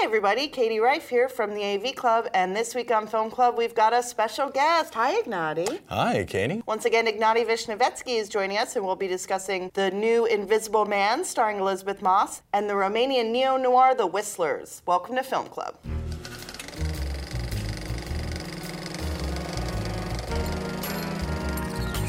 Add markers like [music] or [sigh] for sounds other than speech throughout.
Hi, everybody. Katie Rife here from the AV Club, and this week on Film Club, we've got a special guest. Hi, Ignatiy. Hi, Katie. Once again, Ignatiy Vishnevetsky is joining us, and we'll be discussing the new Invisible Man, starring Elisabeth Moss, and the Romanian neo noir, The Whistlers. Welcome to Film Club.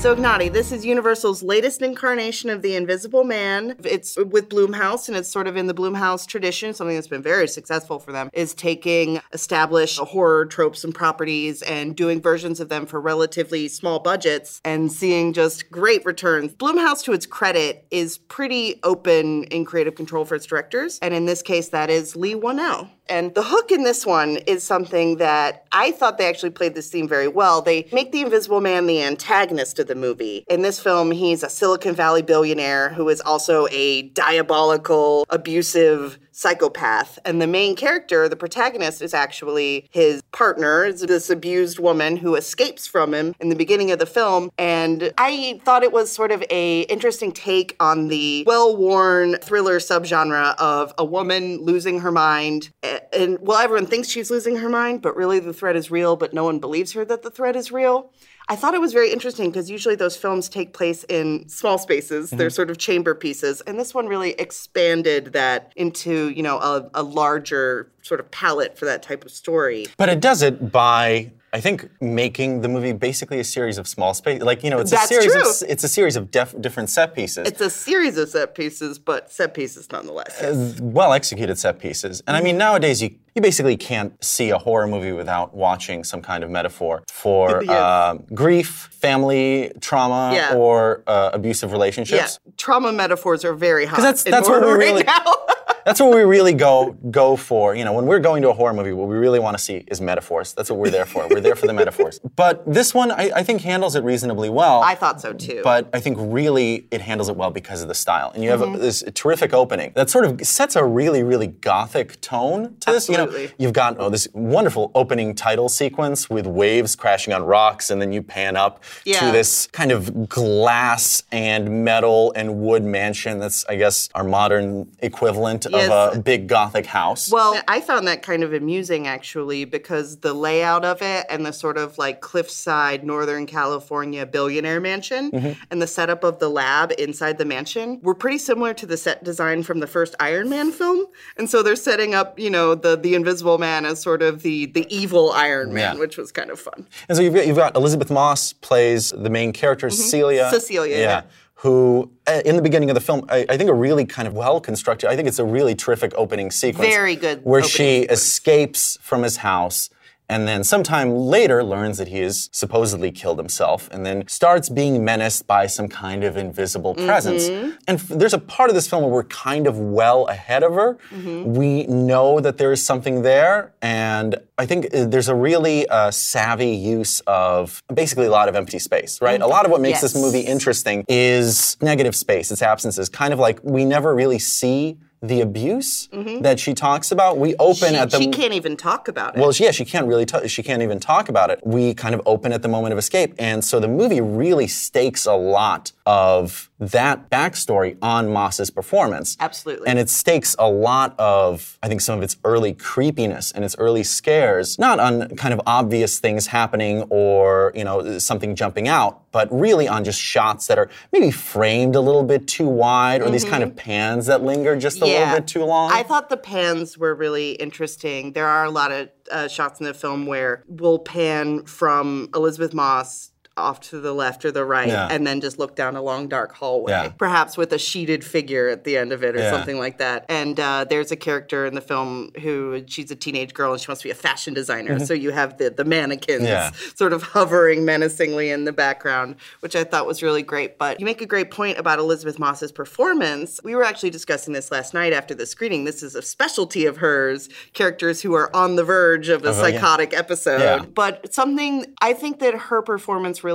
So, Ignatiy, this is Universal's latest incarnation of The Invisible Man. It's with Blumhouse, and it's sort of in the Blumhouse tradition. Something that's been very successful for them is taking established horror tropes and properties and doing versions of them for relatively small budgets and seeing just great returns. Blumhouse, to its credit, is pretty open in creative control for its directors, and in this case, that is Leigh Whannell. And the hook in this one is something that I thought they actually played this theme very well. They make the Invisible Man the antagonist of the movie. In this film, he's a Silicon Valley billionaire who is also a diabolical, abusive psychopath. And the main character, the protagonist, is actually his partner, is this abused woman who escapes from him in the beginning of the film. And I thought it was sort of a interesting take on the well-worn thriller subgenre of a woman losing her mind. And well, everyone thinks she's losing her mind, but really the threat is real, but no one believes her that the threat is real. I thought it was very interesting because usually those films take place in small spaces. Mm-hmm. They're sort of chamber pieces. And this one really expanded that into, you know, a, a larger sort of palette for that type of story. But it does it by I think making the movie basically a series of small space, like you know, it's That's a series true. of it's a series of def- different set pieces. It's a series of set pieces, but set pieces nonetheless. Uh, well executed set pieces, and I mean nowadays you you basically can't see a horror movie without watching some kind of metaphor for Yes. uh, grief, family trauma, Yeah. or uh, abusive yeah, relationships. trauma metaphors are very hot. that's- that's what we right really- now. [laughs] That's what we really go go for. You know, when we're going to a horror movie, what we really want to see is metaphors. That's what we're there for. We're there for the metaphors. But this one, I, I think, handles it reasonably well. I thought so too. but I think really it handles it well because of the style. And you have Mm-hmm. a, this terrific opening that sort of sets a really, really gothic tone to this. You know, Absolutely. you've got oh, this wonderful opening title sequence with waves crashing on rocks, and then you pan up Yeah. to this kind of glass and metal and wood mansion that's, I guess, our modern equivalent Yes. of a big gothic house. Well, I found that kind of amusing actually because the layout of it and the sort of like cliffside Northern California billionaire mansion Mm-hmm. and the setup of the lab inside the mansion were pretty similar to the set design from the first Iron Man film. And so they're setting up, you know, the the Invisible Man as sort of the the evil Iron Man, Yeah. which was kind of fun. And so you've got, you've got Elisabeth Moss plays the main character, Cecilia. Mm-hmm. Cecilia, yeah. Who, uh, in the beginning of the film, I, I think a really kind of well constructed, I think it's a really terrific opening sequence. Very good Where she sequence. escapes from his house and then sometime later learns that he has supposedly killed himself and then starts being menaced by some kind of invisible presence. Mm-hmm. And f- there's a part of this film where we're kind of well ahead of her. Mm-hmm. We know that there is something there, and I think uh, there's a really uh, savvy use of basically a lot of empty space, right? A lot of what makes this movie interesting is negative space, its absences. Kind of like we never really see the abuse that she talks about. We open Mm-hmm. She, at the she can't even talk about it. well, yeah, she can't really. T- she can't even talk about it. We kind of open at the moment of escape, and so the movie really stakes a lot of that backstory on Moss's performance. Absolutely. And it stakes a lot of, I think, some of its early creepiness and its early scares, not on kind of obvious things happening or you know something jumping out, but really on just shots that are maybe framed a little bit too wide, or these kind of pans that linger just a little bit too long. I thought the pans were really interesting. There are a lot of uh, shots in the film where we'll pan from Elisabeth Moss off to the left or the right Yeah. and then just look down a long dark hallway. Yeah. perhaps with a sheeted figure at the end of it or Yeah. something like that. And uh, there's a character in the film who she's a teenage girl and she wants to be a fashion designer. So you have the, the mannequins sort of hovering menacingly in the background which i thought was really great. But you make a great point about elisabeth moss's performance. We were actually discussing this last night after the screening. This is a specialty of hers characters who are on the verge of a yeah. psychotic episode. But something i think that her performance really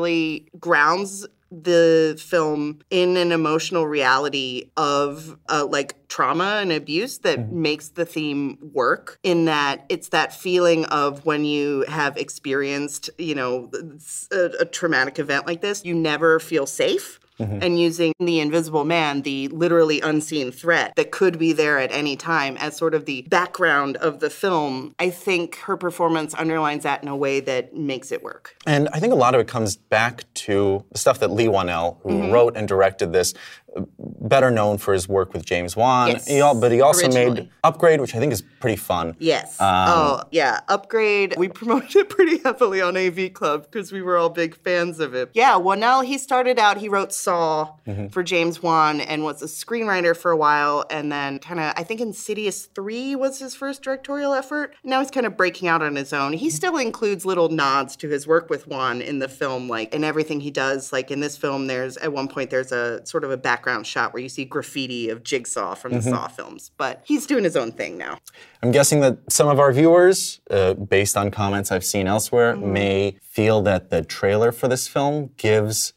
grounds the film in an emotional reality of uh, like trauma and abuse that Mm-hmm. makes the theme work in that it's that feeling of when you have experienced you know a, a traumatic event like this you never feel safe and using the invisible man, the literally unseen threat that could be there at any time, as sort of the background of the film, I think her performance underlines that in a way that makes it work. And I think a lot of it comes back to the stuff that Leigh Whannell, who Mm-hmm. wrote and directed this, better known for his work with James Wan. Yes, He al- but he also made. Upgrade, which I think is pretty fun. Yes. Um, oh, yeah. Upgrade. We promoted it [laughs] pretty heavily on AV Club because we were all big fans of it. Yeah, Well, now he started out, he wrote Saw Mm-hmm. for James Wan and was a screenwriter for a while. And then kind of, I think Insidious 3 was his first directorial effort. Now he's kind of breaking out on his own. He still includes little nods to his work with Wan in the film, like in everything he does. Like in this film, there's at one point, there's a sort of a background shot where you see graffiti of Jigsaw from the Mm-hmm. Saw films. But he's doing his own thing now. I'm guessing that some of our viewers, uh, based on comments I've seen elsewhere, Mm-hmm. may feel that the trailer for this film gives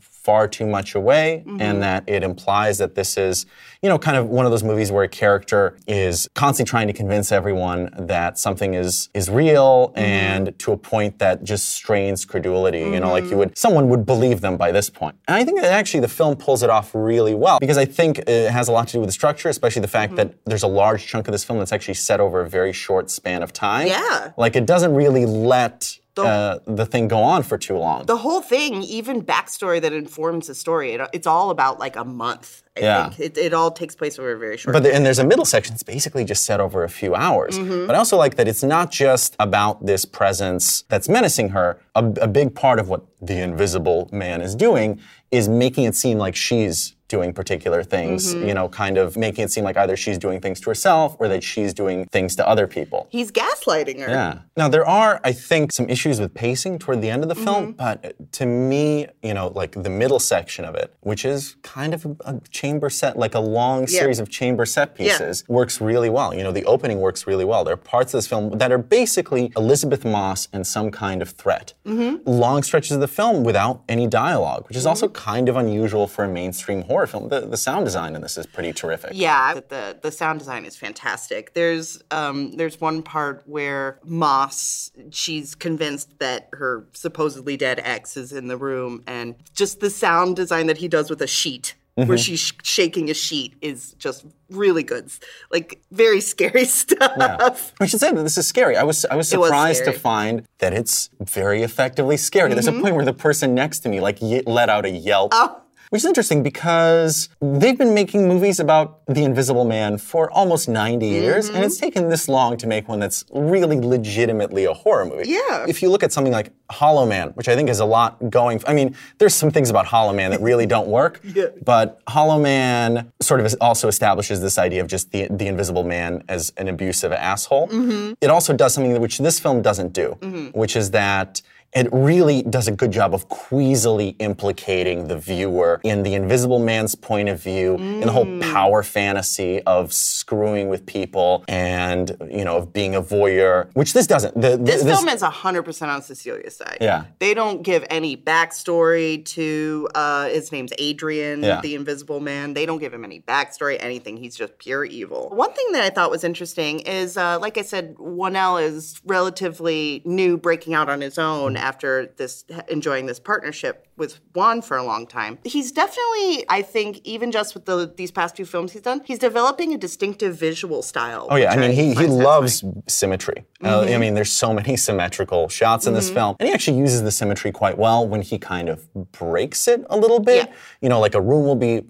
far too much away Mm-hmm. and that it implies that this is, you know, kind of one of those movies where a character is constantly trying to convince everyone that something is is real Mm-hmm. and to a point that just strains credulity. You know, like Mm-hmm. you would someone would believe them by this point. And I think that actually the film pulls it off really well because I think it has a lot to do with the structure, especially the fact Mm-hmm. that there's a large chunk of this film that's actually set over a very short span of time. Yeah. Like it doesn't really let uh, the thing go on for too long. the whole thing, even backstory that informs the story, it, it's all about like a month. I Yeah. think it, it all takes place over a very short. But the, and there's a middle section that's basically just set over a few hours. Mm-hmm. But I also like that it's not just about this presence that's menacing her. A, a big part of what the invisible man is doing is making it seem like she's doing particular things, Mm-hmm. you know, kind of making it seem like either she's doing things to herself or that she's doing things to other people. He's gaslighting her. Yeah. Now there are, I think, some issues with pacing toward the end of the Mm-hmm. film, but to me, you know, like the middle section of it, which is kind of a, a chamber set, like a long Yeah. series of chamber set pieces, works really well. You know, the opening works really well. There are parts of this film that are basically Elisabeth Moss and some kind of threat. Mm-hmm. Long stretches of the film without any dialogue, which is also kind of unusual for a mainstream horror film. The, the sound design in this is pretty terrific. Yeah, the the sound design is fantastic. There's um there's one part where Moss she's convinced that her supposedly dead ex is in the room, and just the sound design that he does with a sheet. Where she's sh- shaking a sheet is just really good, like very [laughs] scary stuff. I should say that this is scary. I was I was was surprised to. Mm-hmm. find that it's very effectively scary. There's a point where the person next to me like ye- let out a yelp. Oh. Which is interesting because they've been making movies about the Invisible Man for almost 90 years, and Mm-hmm. it's taken this long to make one that's really legitimately a horror movie. Yeah. If you look at something like Hollow Man, which I think has a lot going, I mean, there's some things about Hollow Man that really don't work, [laughs] Yeah. but Hollow Man sort of also establishes this idea of just the, the Invisible Man as an abusive asshole. Mm-hmm. It also does something which this film doesn't do, which is that it really does a good job of queasily implicating the viewer in the invisible man's point of view, in the whole Mm. power fantasy of screwing with people and, you know, of being a voyeur, which this doesn't. The, the- This film is 100% on Cecilia's side. Yeah. They don't give any backstory to, uh, his name's Adrian, Yeah. the invisible man. They don't give him any backstory, anything. He's just pure evil. One thing that I thought was interesting is, uh, like I said, Whannell is relatively new, breaking out on his own after this, enjoying this partnership with Wan for a long time. He's definitely, I think, even just with the, these past few films he's done, he's developing a distinctive visual style. Oh yeah, I mean he, he loves symmetry. Uh, Mm-hmm. I mean there's so many [laughs] symmetrical shots in this film, and he actually uses the symmetry quite well when he kind of breaks it a little bit. Yeah. You know, like a room will be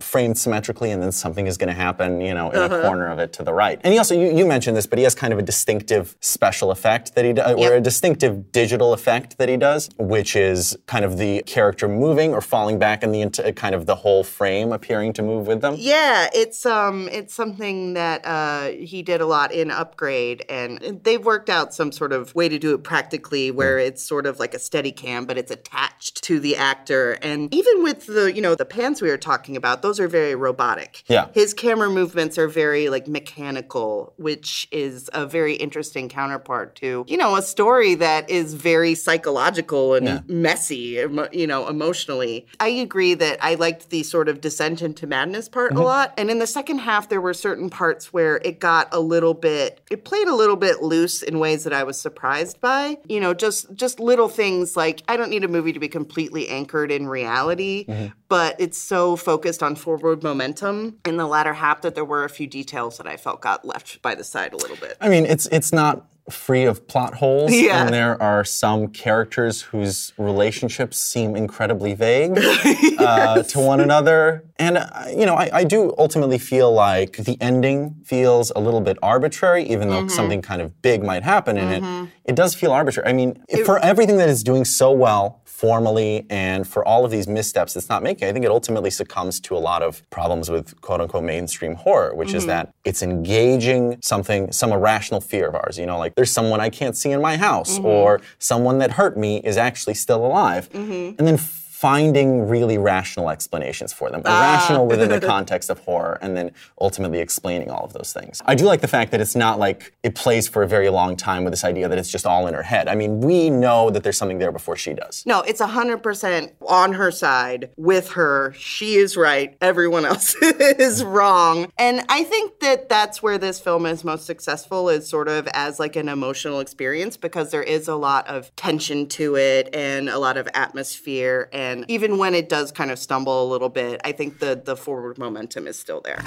framed symmetrically, and then something is going to happen, you know, in Uh-huh. a corner of it to the right. And he also you, you mentioned this, but he has kind of a distinctive special effect that he does, or Yep. a distinctive digital effect that he does, which is kind of the character moving or falling back, and the ent- kind of the whole frame appearing to move with them. Yeah, it's um, it's something that uh, he did a lot in Upgrade, and they've worked out some sort of way to do it practically, where it's sort of like a steady cam, but it's attached to the actor. And even with the you know the pants we were talking talking about, those are very robotic. Yeah. His camera movements are very like mechanical, which is a very interesting counterpart to, you know, a story that is very psychological and Yeah. messy, you know, emotionally. I agree that I liked the sort of descent into madness part a mm-hmm. lot. And in the second half, there were certain parts where it got a little bit, it played a little bit loose in ways that I was surprised by. You know, just just little things like I don't need a movie to be completely anchored in reality, mm-hmm. but it's so focused on forward momentum in the latter half that there were a few details that I felt got left by the side a little bit. I mean, it's it's not free of plot holes, Yeah. and there are some characters whose relationships seem incredibly vague [laughs] uh, to one another. And uh, you know, I, I do ultimately feel like the ending feels a little bit arbitrary, even though something kind of big might happen in it. It does feel arbitrary. I mean, for everything that is doing so well formally and for all of these missteps it's not making, I think it ultimately succumbs to a lot of problems with quote unquote mainstream horror, which is mm-hmm. that it's engaging something, some irrational fear of ours. You know, like there's someone I can't see in my house, mm-hmm. or someone that hurt me is actually still alive. Mm-hmm. And then finding really rational explanations for them, irrational ah. within the [laughs] context of horror, and then ultimately explaining all of those things. I do like the fact that it's not like it plays for a very long time with this idea that it's just all in her head. I mean, we know that there's something there before she does. No, it's 100% on her side with her. She is right. Everyone else [laughs] is wrong. And I think that that's where this film is most successful is sort of as like an emotional experience because there is a lot of tension to it and a lot of atmosphere and even when it does kind of stumble a little bit, I think the the forward momentum is still there.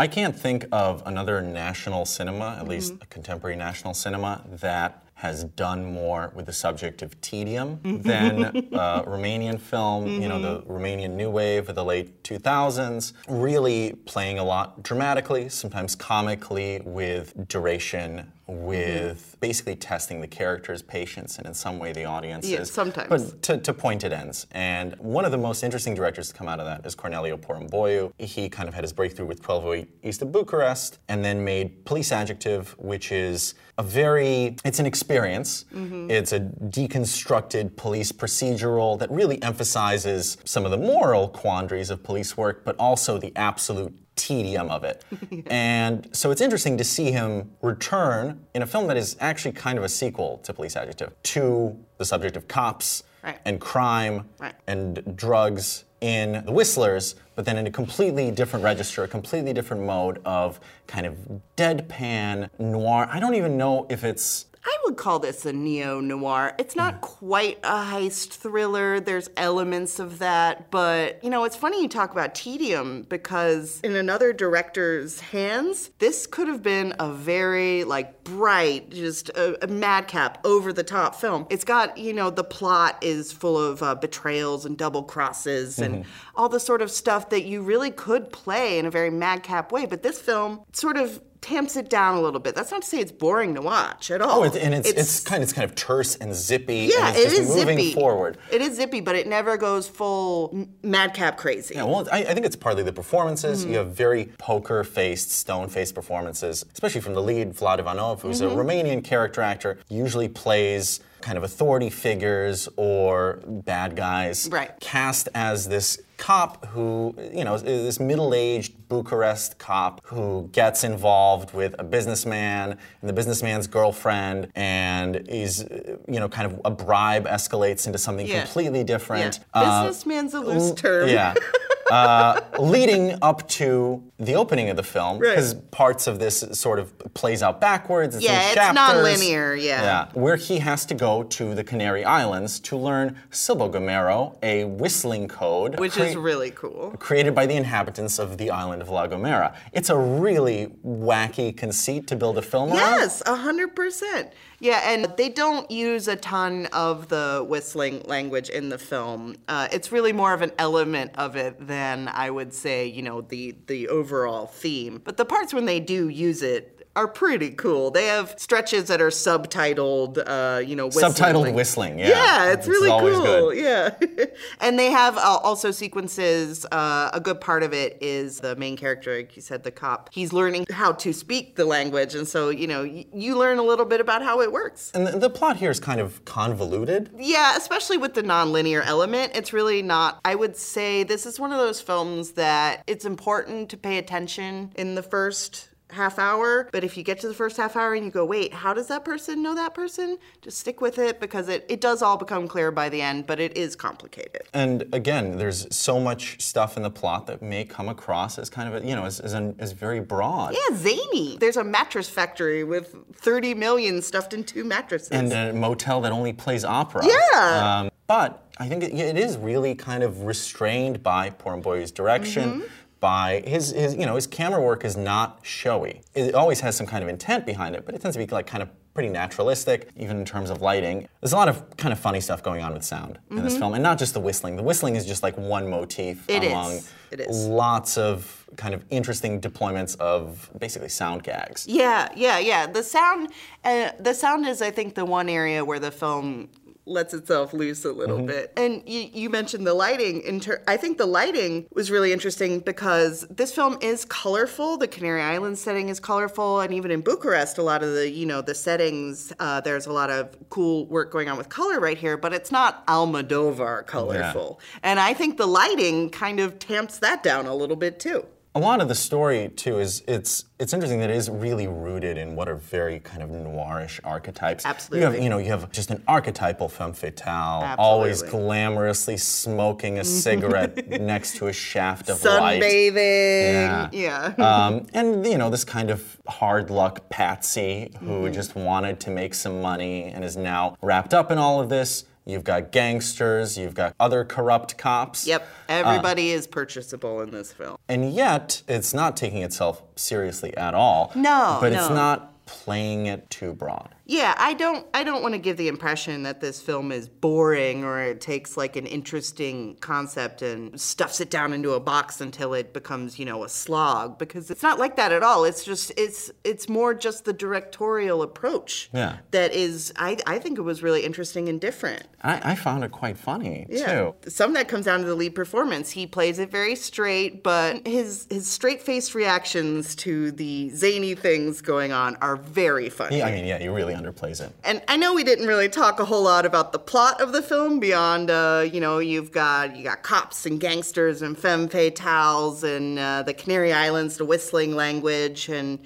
I can't think of another national cinema, at least a contemporary national cinema, that has done more with the subject of tedium than [laughs] uh, Romanian film, you know, the Romanian New Wave of the late 2000s, really playing a lot dramatically, sometimes comically, with duration, Mm-hmm. with basically testing the character's patience and in some way the audience's. Yeah, sometimes. But to, to pointed ends. And one of the most interesting directors to come out of that is Corneliu Porumboiu. He kind of had his breakthrough with 1208 East of Bucharest and then made Police Adjective, which is a very, it's an experience. Mm-hmm. It's a deconstructed police procedural that really emphasizes some of the moral quandaries of police work, but also the absolute tedium of it. [laughs] And so it's interesting to see him return in a film that is actually kind of a sequel to Police Adjective to the subject of cops Right. and crime Right. and drugs in The Whistlers, but then in a completely different register, a completely different mode of kind of deadpan noir. I don't even know if it's I would call this a neo noir. It's not quite a heist thriller. There's elements of that, but you know, it's funny you talk about tedium because in another director's hands, this could have been a very like bright, just a, a madcap, over the top film. It's got, you know, the plot is full of uh, betrayals and double crosses and all the sort of stuff that you really could play in a very madcap way, but this film sort of tamps it down a little bit. That's not to say it's boring to watch at all. Oh, it's, and it's, it's, kind of it's kind of terse and zippy. yeah, and it's it just is moving zippy. forward. It is zippy, but it never goes full madcap crazy. Yeah, well, I, I think it's partly the performances. Mm-hmm. You have very poker-faced, stone-faced performances, especially from the lead, Vlad Ivanov, who's Mm-hmm. a Romanian character actor, usually plays kind of authority figures or bad guys. Right. Cast as this cop who, you know, this middle-aged Bucharest cop who gets involved with a businessman and the businessman's girlfriend, and is, uh, you know, kind of a bribe escalates into something Yeah. completely Yeah. different. Uh, Businessman's a loose term. yeah. [laughs] Uh, leading up to the opening of the film, Right. because parts of this sort of plays out backwards. It's Yeah, it's chapters. non-linear, yeah. Yeah, where he has to go to the Canary Islands to learn Silbo Gomero, a whistling code, Which crea- is really cool. created by the inhabitants of the island of La Gomera. It's a really wacky conceit to build a film around. Yes, a hundred percent. Yeah, and they don't use a ton of the whistling language in the film. Uh, it's really more of an element of it than I would say, you know, the the overall theme. But the parts when they do use it are pretty cool. They have stretches that are subtitled, uh, you know, whistling. Subtitled whistling, yeah. Yeah, it's really cool. good. Yeah. [laughs] and they have uh, also sequences. Uh, a good part of it is the main character, like you said, the cop. He's learning how to speak the language. And so, you know, y- you learn a little bit about how it works. And the, the plot here is kind of convoluted. Yeah, especially with the nonlinear element, it's really not. I would say this is one of those films that it's important to pay attention in the first half hour, but if you get to the first half hour and you go, wait, how does that person know that person? Just stick with it because it, it does all become clear by the end, but it is complicated. And again, there's so much stuff in the plot that may come across as kind of, a, you know, as, as, an, as very broad. Yeah, zany. There's a mattress factory with 30 million stuffed in two mattresses. And a motel that only plays opera. Yeah. Um, but I think it, it is really kind of restrained by Porumboiu's direction. Mm-hmm. By his, his, you know, his camera work is not showy. It always has some kind of intent behind it, but it tends to be like kind of pretty naturalistic, even in terms of lighting. There's a lot of kind of funny stuff going on with sound in this film, and not just the whistling. The whistling is just like one motif Mm-hmm. It among lots of kind of interesting deployments of basically sound gags. Yeah, yeah, yeah. The sound, uh, the sound is, I think, the one area where the film lets itself loose a little bit. And you, you mentioned the lighting. In ter- I think the lighting was really interesting because this film is colorful. The Canary Islands setting is colorful, and even in Bucharest, a lot of the you know the settings. Uh, there's a lot of cool work going on with color right here, but it's not Almodovar colorful. And I think the lighting kind of tamps that down a little bit too. A lot of the story too is it's it's interesting that it is really rooted in what are very kind of noirish archetypes. You have Absolutely. you know you have just an archetypal femme fatale, always glamorously smoking a cigarette [laughs] next to a shaft of light. Sunbathing. Yeah. um, and you know this kind of hard luck patsy who Mm-hmm. just wanted to make some money and is now wrapped up in all of this. You've got gangsters, you've got other corrupt cops. Yep, uh, everybody is purchasable in this film. And yet, it's not taking itself seriously at all. No, But it's not playing it too broad. Yeah, I don't I don't want to give the impression that this film is boring or it takes like an interesting concept and stuffs it down into a box until it becomes, you know, a slog because it's not like that at all. It's just it's it's more just the directorial approach Yeah. that is I I think it was really interesting and different. I, I found it quite funny, too. Some of that comes down to the lead performance. He plays it very straight, but his his straight faced reactions to the zany things going on are very funny. Yeah, I mean, yeah, he really underplays it. And I know we didn't really talk a whole lot about the plot of the film beyond, uh, you know, you've got you got cops and gangsters and femme fatales and uh, the Canary Islands, the whistling language, and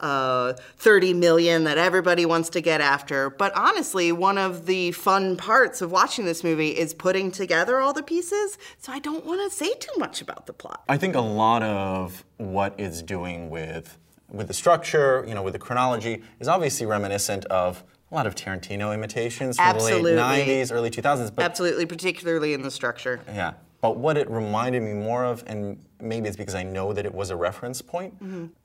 uh, 30 million that everybody wants to get after. But honestly, one of the fun parts of watching this movie is putting together all the pieces. So I don't want to say too much about the plot. I think a lot of what it's doing with with the structure, you know, with the chronology, is obviously reminiscent of a lot of Tarantino imitations from Absolutely. the late 90s, early 2000s. But Absolutely, particularly in the structure. Yeah. But what it reminded me more of, and maybe it's because I know that it was a reference point,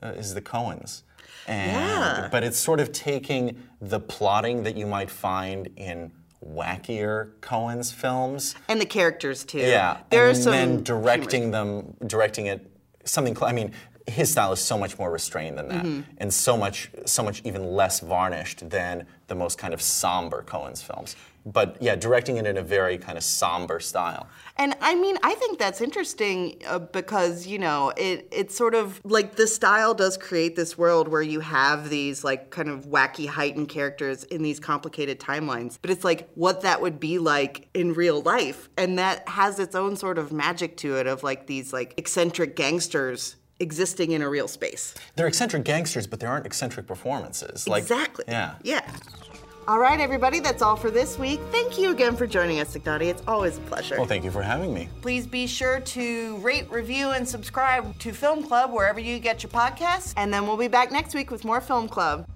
uh, is the Coens. And, Yeah. But it's sort of taking the plotting that you might find in wackier Coens films. And the characters too. Yeah. There and are some then directing them, directing it something. I mean, his style is so much more restrained than that, Mm-hmm. and so much, so much even less varnished than the most kind of somber Coens films. But yeah, directing it in a very kind of somber style. And I mean, I think that's interesting uh, because you know it. It's sort of like the style does create this world where you have these like kind of wacky heightened characters in these complicated timelines. But it's like what that would be like in real life, and that has its own sort of magic to it of like these like eccentric gangsters existing in a real space. They're eccentric gangsters, but there aren't eccentric performances. Like, exactly. Yeah. Yeah. All right, everybody, that's all for this week. Thank you again for joining us, Ignatiy. It's always a pleasure. Well, thank you for having me. Please be sure to rate, review, and subscribe to Film Club wherever you get your podcasts. And then we'll be back next week with more Film Club.